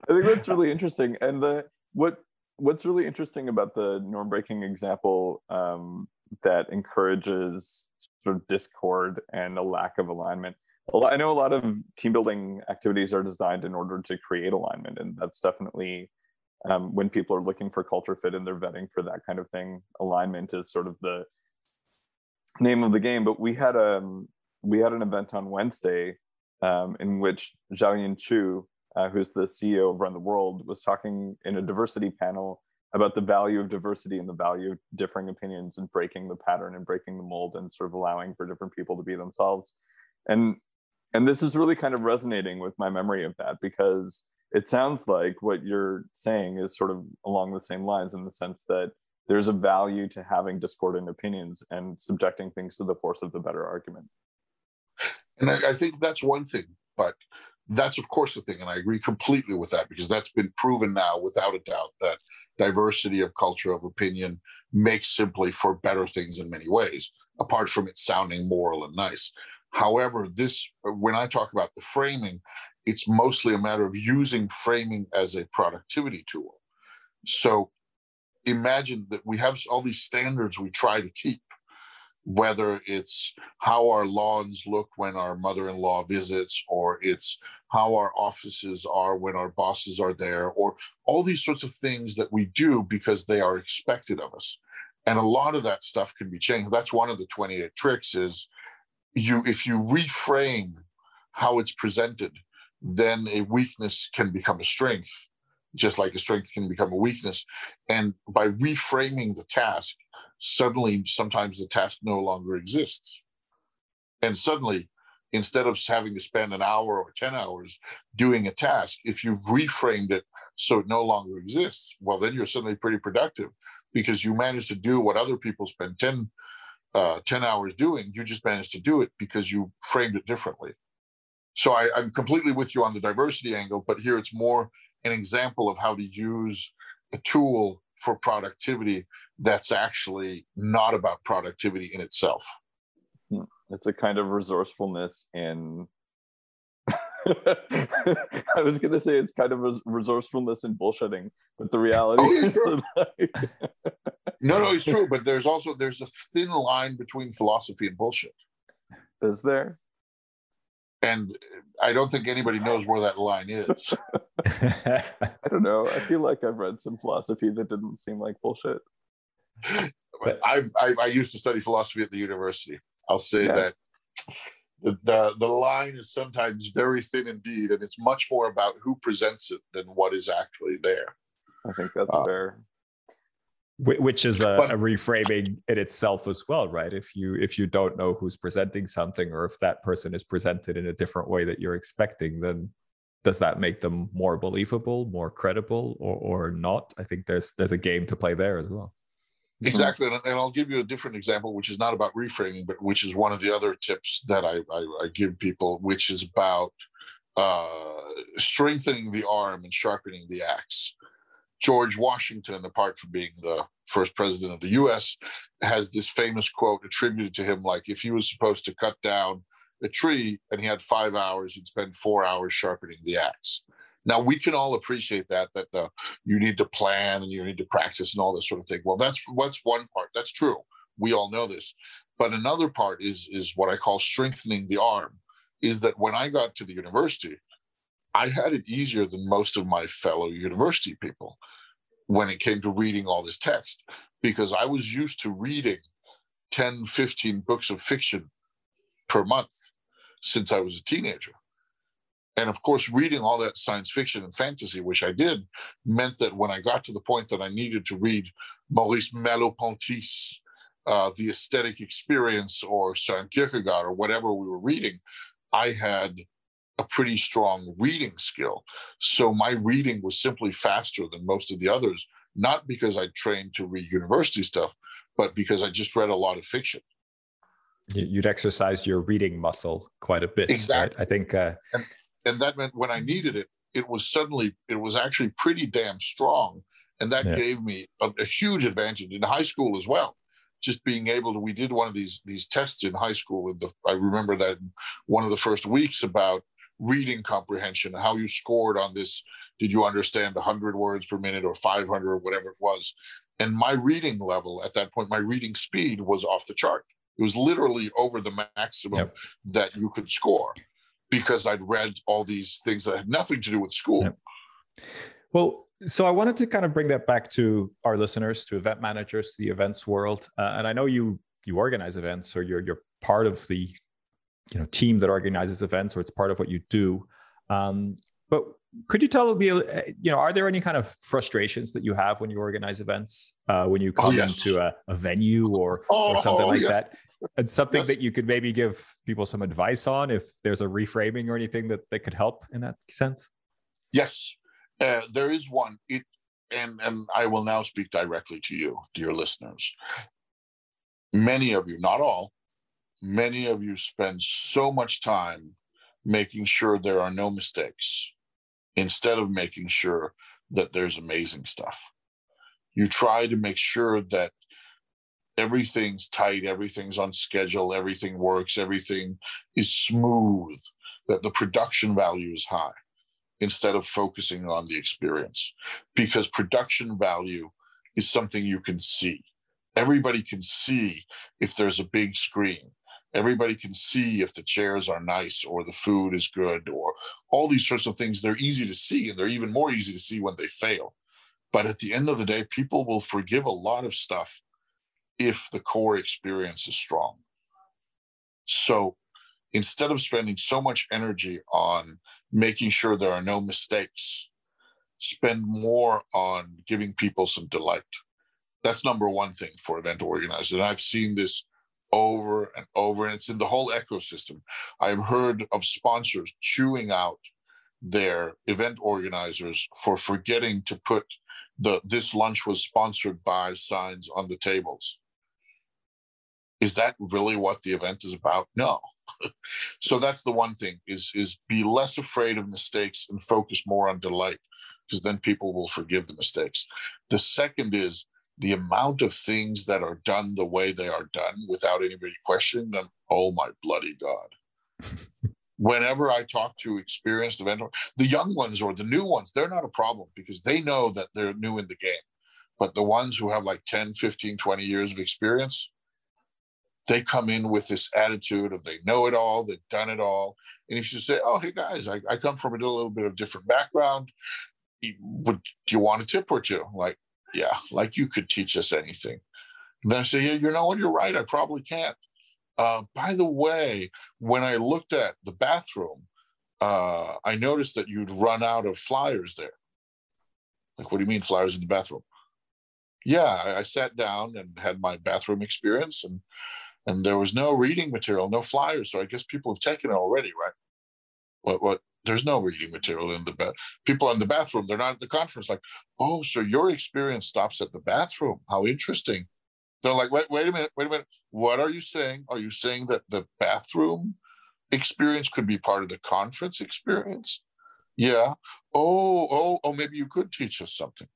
think that's really interesting. And the what what's really interesting about the norm breaking example um, that encourages sort of discord and a lack of alignment I know a lot of team building activities are designed in order to create alignment, and that's definitely um, when people are looking for culture fit and they're vetting for that kind of thing. Alignment is sort of the name of the game. But we had a um, we had an event on Wednesday um, in which Xiaoyin Qu, uh, who's the CEO of Run the World, was talking in a diversity panel about the value of diversity and the value of differing opinions and breaking the pattern and breaking the mold and sort of allowing for different people to be themselves. And and this is really kind of resonating with my memory of that because it sounds like what you're saying is sort of along the same lines in the sense that there's a value to having discordant opinions and subjecting things to the force of the better argument. And I, I, think that's one thing, but that's of course the thing, and I agree completely with that because that's been proven now without a doubt that diversity of culture of opinion makes simply for better things in many ways, apart from it sounding moral and nice. However, this, when I talk about the framing, it's mostly a matter of using framing as a productivity tool. So imagine that we have all these standards we try to keep, whether it's how our lawns look when our mother in law visits, or it's how our offices are when our bosses are there, or all these sorts of things that we do because they are expected of us. And a lot of that stuff can be changed. That's one of the 28 tricks is you if you reframe how it's presented, then a weakness can become a strength, just like a strength can become a weakness. And by reframing the task, suddenly sometimes the task no longer exists. And suddenly, instead of having to spend an hour or 10 hours doing a task, if you've reframed it so it no longer exists, well, then you're suddenly pretty productive because you managed to do what other people spend 10 uh, 10 hours doing, you just managed to do it because you framed it differently. So I, I'm completely with you on the diversity angle, but here it's more an example of how to use a tool for productivity that's actually not about productivity in itself. It's a kind of resourcefulness in. [laughs] I was going to say it's kind of a resourcefulness in bullshitting, but the reality oh, is that [laughs] no, no, it's true. But there's also there's a thin line between philosophy and bullshit. Is there? And I don't think anybody knows where that line is. [laughs] I don't know. I feel like I've read some philosophy that didn't seem like bullshit. I, I, I used to study philosophy at the university. I'll say yeah. that the, the the line is sometimes very thin indeed, and it's much more about who presents it than what is actually there. I think that's uh, fair which is a, a, reframing in itself as well right if you if you don't know who's presenting something or if that person is presented in a different way that you're expecting then does that make them more believable more credible or, or not i think there's there's a game to play there as well exactly and i'll give you a different example which is not about reframing but which is one of the other tips that i i, I give people which is about uh strengthening the arm and sharpening the axe George Washington, apart from being the first president of the US, has this famous quote attributed to him like, if he was supposed to cut down a tree and he had five hours, he'd spend four hours sharpening the axe. Now we can all appreciate that that the, you need to plan and you need to practice and all this sort of thing. Well, that's what's one part. That's true. We all know this. But another part is is what I call strengthening the arm. Is that when I got to the university, I had it easier than most of my fellow university people when it came to reading all this text because I was used to reading 10, 15 books of fiction per month since I was a teenager. And of course, reading all that science fiction and fantasy, which I did, meant that when I got to the point that I needed to read Maurice Merleau-Ponty's uh, the aesthetic experience or Søren Kierkegaard or whatever we were reading, I had a pretty strong reading skill. So my reading was simply faster than most of the others, not because I trained to read university stuff, but because I just read a lot of fiction. You'd exercised your reading muscle quite a bit. Exactly. Right? I think. Uh, and, and that meant when I mm-hmm. needed it, it was suddenly, it was actually pretty damn strong. And that yeah. gave me a, a huge advantage in high school as well just being able to we did one of these these tests in high school with the i remember that one of the first weeks about reading comprehension how you scored on this did you understand 100 words per minute or 500 or whatever it was and my reading level at that point my reading speed was off the chart it was literally over the maximum yep. that you could score because I'd read all these things that had nothing to do with school. Well, so I wanted to kind of bring that back to our listeners, to event managers, to the events world, uh, and I know you you organize events, or you're you're part of the you know team that organizes events, or it's part of what you do. Um, but could you tell me, you know, are there any kind of frustrations that you have when you organize events, uh, when you oh, come oh, yes. into a, a, venue or, oh, or something like yes. that? And something yes. that you could maybe give people some advice on if there's a reframing or anything that, that could help in that sense? Yes, uh, there is one. It and and I will now speak directly to you, dear listeners. Many of you, not all, many of you spend so much time making sure there are no mistakes instead of making sure that there's amazing stuff. You try to make sure that everything's tight, everything's on schedule, everything works, everything is smooth, that the production value is high instead of focusing on the experience because production value is something you can see. Everybody can see if there's a big screen. Everybody can see if the chairs are nice or the food is good or all these sorts of things. They're easy to see and they're even more easy to see when they fail. But at the end of the day, people will forgive a lot of stuff if the core experience is strong. So instead of spending so much energy on making sure there are no mistakes, spend more on giving people some delight. That's number one thing for event organizers. And I've seen this over and over, and it's in the whole ecosystem. I've heard of sponsors chewing out their event organizers for forgetting to put the this lunch was sponsored by signs on the tables. Is that really what the event is about? No. [laughs] so that's the one thing is is be less afraid of mistakes and focus more on delight because then people will forgive the mistakes the second is the amount of things that are done the way they are done without anybody questioning them oh my bloody god [laughs] whenever i talk to experienced event the young ones or the new ones they're not a problem because they know that they're new in the game but the ones who have like 10 15 20 years of experience they come in with this attitude of they know it all, they've done it all. And if you say, oh, hey guys, I, I come from a little bit of different background. Would do you want a tip or two? Like, yeah, like you could teach us anything. And then I say, yeah, you know what, you're right. I probably can't. Uh, by the way, when I looked at the bathroom, uh, I noticed that you'd run out of flyers there. Like, what do you mean flyers in the bathroom? Yeah, I, I sat down and had my bathroom experience and and there was no reading material, no flyers. So I guess people have taken it already, right? What? What? There's no reading material in the bed. People are in the bathroom. They're not at the conference. Like, oh, so your experience stops at the bathroom? How interesting. They're like, wait, wait a minute, wait a minute. What are you saying? Are you saying that the bathroom experience could be part of the conference experience? Yeah. Oh, oh, oh, maybe you could teach us something.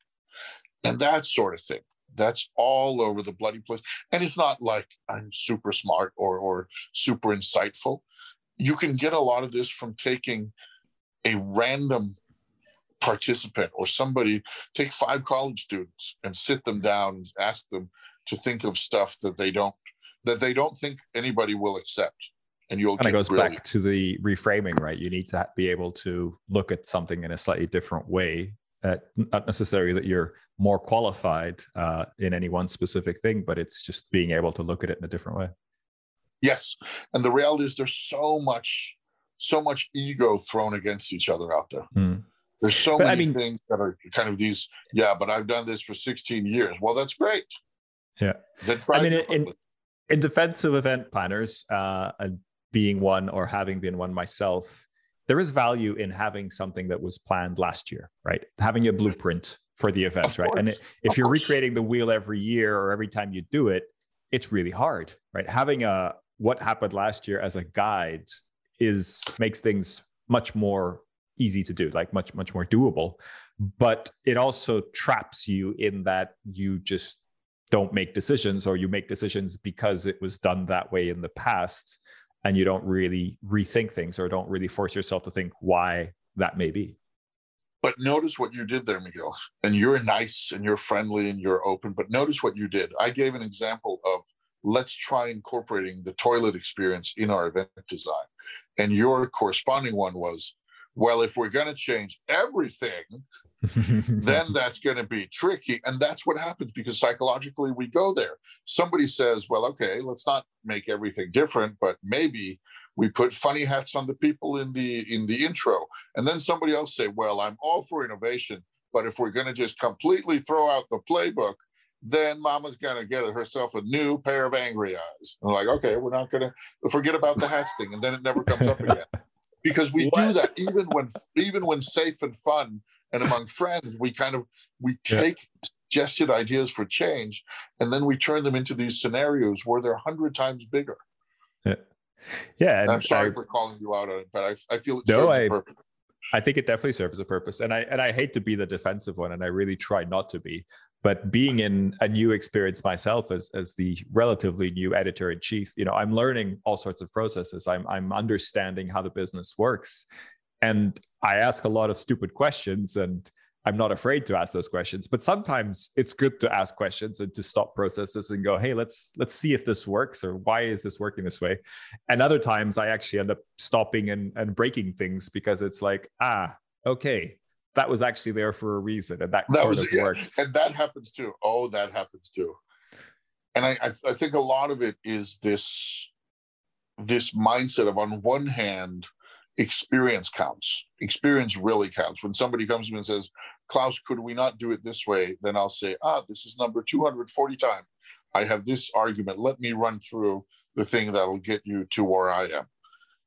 And that sort of thing that's all over the bloody place. And it's not like I'm super smart or or super insightful. You can get a lot of this from taking a random participant or somebody take five college students and sit them down and ask them to think of stuff that they don't that they don't think anybody will accept and you'll kind of goes brilliant. back to the reframing right you need to be able to look at something in a slightly different way uh, not necessarily that you're more qualified uh, in any one specific thing, but it's just being able to look at it in a different way. Yes, and the reality is there's so much, so much ego thrown against each other out there. Mm. There's so but, many I mean, things that are kind of these. Yeah, but I've done this for 16 years. Well, that's great. Yeah. Then try I mean, in, in defense of event planners, uh, and being one or having been one myself, there is value in having something that was planned last year, right? Having a blueprint for the event, Of right? And course. it, if Of you're course. recreating the wheel every year or every time you do it, it's really hard, right? Having a what happened last year as a guide is makes things much more easy to do, like much much more doable. But it also traps you in that you just don't make decisions or you make decisions because it was done that way in the past and you don't really rethink things or don't really force yourself to think why that may be. But notice what you did there, Miguel. And you're nice and you're friendly and you're open. But notice what you did. I gave an example of let's try incorporating the toilet experience in our event design. And your corresponding one was, well, if we're going to change everything, [laughs] then that's going to be tricky. And that's what happens because psychologically we go there. Somebody says, well, okay, let's not make everything different, but maybe we put funny hats on the people in the in the intro. And then somebody else say, well, I'm all for innovation, but if we're going to just completely throw out the playbook, then mama's going to get herself a new pair of angry eyes. I'm like, okay, we're not going to forget about the hats thing. And then it never comes up again. [laughs] Because we do that even when even when safe and fun and among friends, we kind of we Yeah. take suggested ideas for change and then we turn them into these scenarios where they're a hundred times bigger. yeah, and And I'm sorry I- for calling you out on it, but I, I feel it No, serves I- a purpose. I think it definitely serves a purpose, and I and I hate to be the defensive one, and I really try not to be. But being in a new experience myself as as the relatively new editor in chief, you know, I'm learning all sorts of processes. I'm I'm understanding how the business works, and I ask a lot of stupid questions, and I'm not afraid to ask those questions. But sometimes it's good to ask questions and to stop processes and go, hey, let's let's see if this works or why is this working this way. And other times I actually end up stopping and, and breaking things because it's like, ah, okay, that was actually there for a reason and that, That was yeah, worked. and that happens too. Oh, that happens too. And I, I, I think a lot of it is this this mindset of on one hand, experience counts. Experience really counts. When somebody comes to me and says, Claus, could we not do it this way? Then I'll say, ah, this is number 240 time. I have this argument. Let me run through the thing that'll get you to where I am.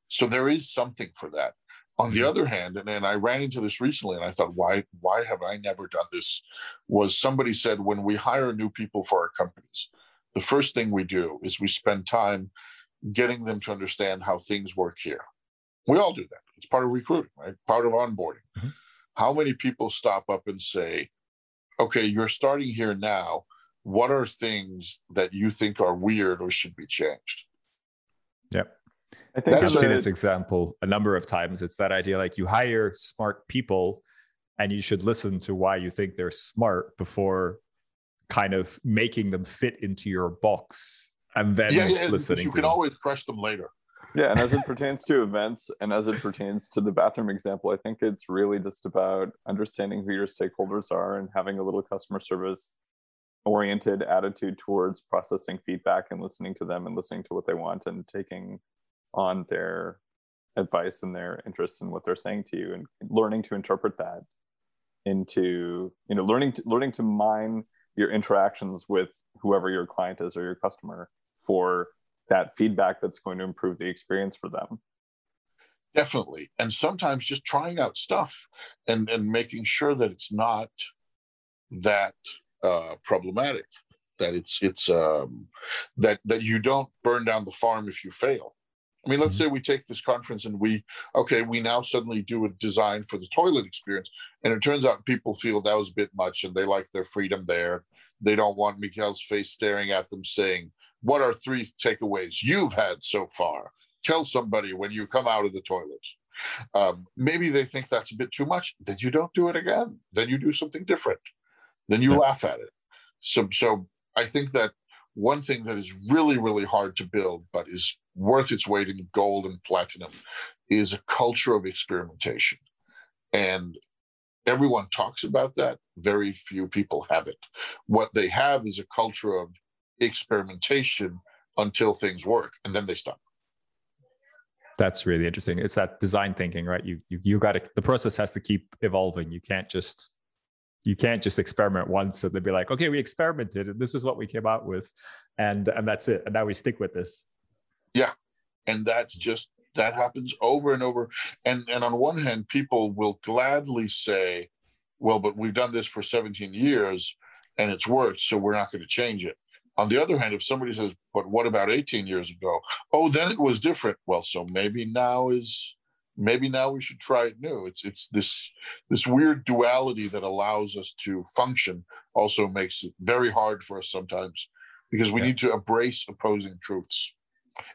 So there is something for that. On the other hand, and then I ran into this recently and I thought, why, why have I never done this? Was somebody said when we hire new people for our companies, the first thing we do is we spend time getting them to understand how things work here. We all do that. It's part of recruiting, right? Part of onboarding. Mhm. How many people stop up and say, okay, you're starting here now. What are things that you think are weird or should be changed? Yep. I think I've seen a- this example a number of times. It's that idea like you hire smart people and you should listen to why you think they're smart before kind of making them fit into your box and then yeah, yeah, listening you to can them. always crush them later. Yeah and as it pertains to events and as it pertains to the bathroom example i think it's really just about understanding who your stakeholders are and having a little customer service oriented attitude towards processing feedback and listening to them and listening to what they want and taking on their advice and their interest in what they're saying to you and learning to interpret that into you know learning to learning to mine your interactions with whoever your client is or your customer for that feedback that's going to improve the experience for them Definitely. And sometimes just trying out stuff and, and making sure that it's not that uh, problematic, that it's it's um, that that you don't burn down the farm if you fail. I mean, let's say we take this conference and we okay, we now suddenly do a design for the toilet experience, and it turns out people feel that was a bit much and they like their freedom there. They don't want Miguel's face staring at them saying, "What are three takeaways you've had so far?" tell somebody when you come out of the toilet. Um, maybe they think that's a bit too much. Then you don't do it again. Then you do something different. Then you Yeah. laugh at it. So, so I think that one thing that is really, really hard to build, but is worth its weight in gold and platinum, is a culture of experimentation. And everyone talks about that. Very few people have it. What they have is a culture of experimentation until things work, and then they stop. That's really interesting. It's that design thinking, right? You you you got to the process has to keep evolving. You can't just you can't just experiment once and then be like, okay, we experimented and this is what we came out with, and and that's it, and now we stick with this. Yeah, and that's just that happens over and over. And and on one hand, people will gladly say, well, but we've done this for 17 years and it's worked, so we're not going to change it. On the other hand, if somebody says, but what about 18 years ago? Oh, then it was different. Well, so maybe now is maybe now we should try it new. It's it's this this weird duality that allows us to function also makes it very hard for us sometimes because we yeah. need to embrace opposing truths.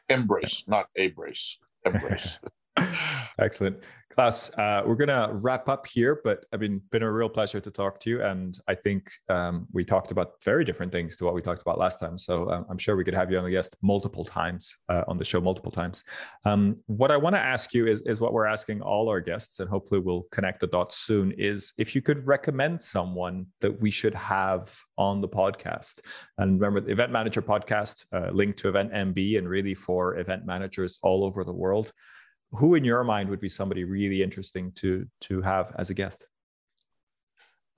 Embrace, not abrace. Embrace. [laughs] Excellent. Claus, uh, we're to wrap up here, but I mean, been a real pleasure to talk to you. And I think um, we talked about very different things to what we talked about last time. So um, I'm sure we could have you on the guest multiple times uh, on the show, multiple times. Um, what I want to ask you is, is what we're asking all our guests, and hopefully we'll connect the dots soon, is if you could recommend someone that we should have on the podcast. And remember, the Event Manager podcast, uh, linked to Event MB and really for event managers all over the world who in your mind would be somebody really interesting to to have as a guest?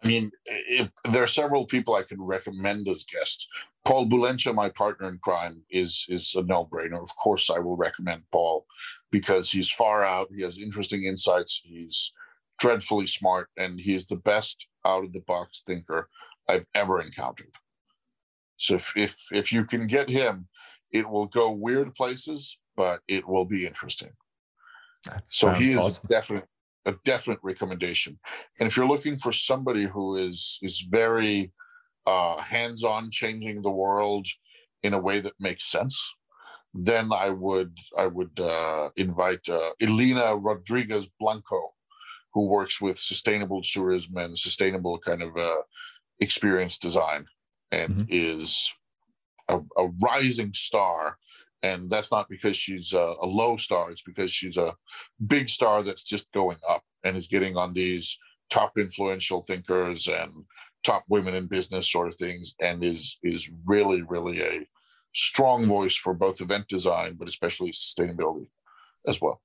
I mean if, there are several people i can recommend as guests. Paul Bulencea, my partner in crime is is a no-brainer. Of course i will recommend paul because he's far out. He has interesting insights. He's dreadfully smart and he is the best out of the box thinker i've ever encountered. So if if, if you can get him it will go weird places but it will be interesting that so he is awesome. a definite a definite recommendation. And if you're looking for somebody who is is very uh, hands-on, changing the world in a way that makes sense, then I would I would uh, invite uh, Elena Rodriguez Blanco, who works with sustainable tourism and sustainable kind of uh, experience design, and mm-hmm. is a, a rising star and that's not because she's a, a, low star it's because she's a big star that's just going up and is getting on these top influential thinkers and top women in business sort of things and is is really really a strong voice for both event design but especially sustainability as well.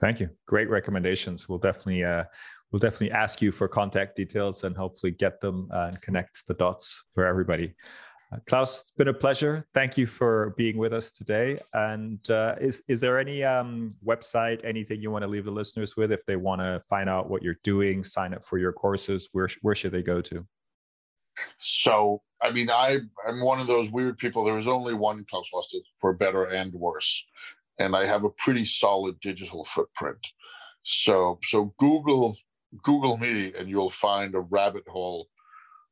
Thank you. Great recommendations. We'll definitely uh, we'll definitely ask you for contact details and hopefully get them uh, and connect the dots for everybody Claus, it's been a pleasure. Thank you for being with us today. And uh, is is there any um, website, anything you want to leave the listeners with if they want to find out what you're doing, sign up for your courses? Where where should they go to? So, I mean, I I'm one of those weird people. There is only one Claus Raasted for better and worse, and I have a pretty solid digital footprint. So so Google Google me, and you'll find a rabbit hole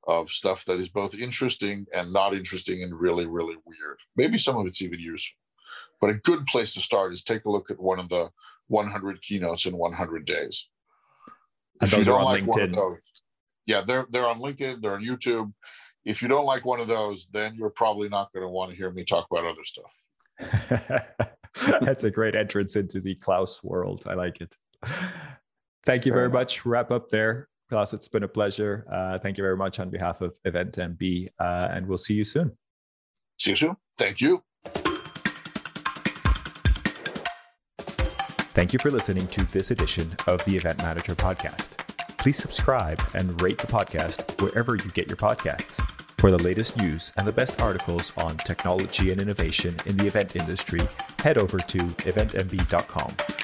of stuff that is both interesting and not interesting and really, really weird. Maybe some of it's even useful. But a good place to start is take a look at one of the 100 keynotes in 100 days. If you don't like LinkedIn. one of those, yeah, they're they're on LinkedIn, they're on YouTube. If you don't like one of those, then you're probably not going to want to hear me talk about other stuff. [laughs] That's a great entrance into the Claus world. I like it. Thank you very much. Wrap up there. Claus, it's been a pleasure. Uh, thank you very much on behalf of Event MB, uh, and we'll see you soon. See you soon. Thank you. Thank you for listening to this edition of the Event Manager Podcast. Please subscribe and rate the podcast wherever you get your podcasts. For the latest news and the best articles on technology and innovation in the event industry, head over to eventmb.com.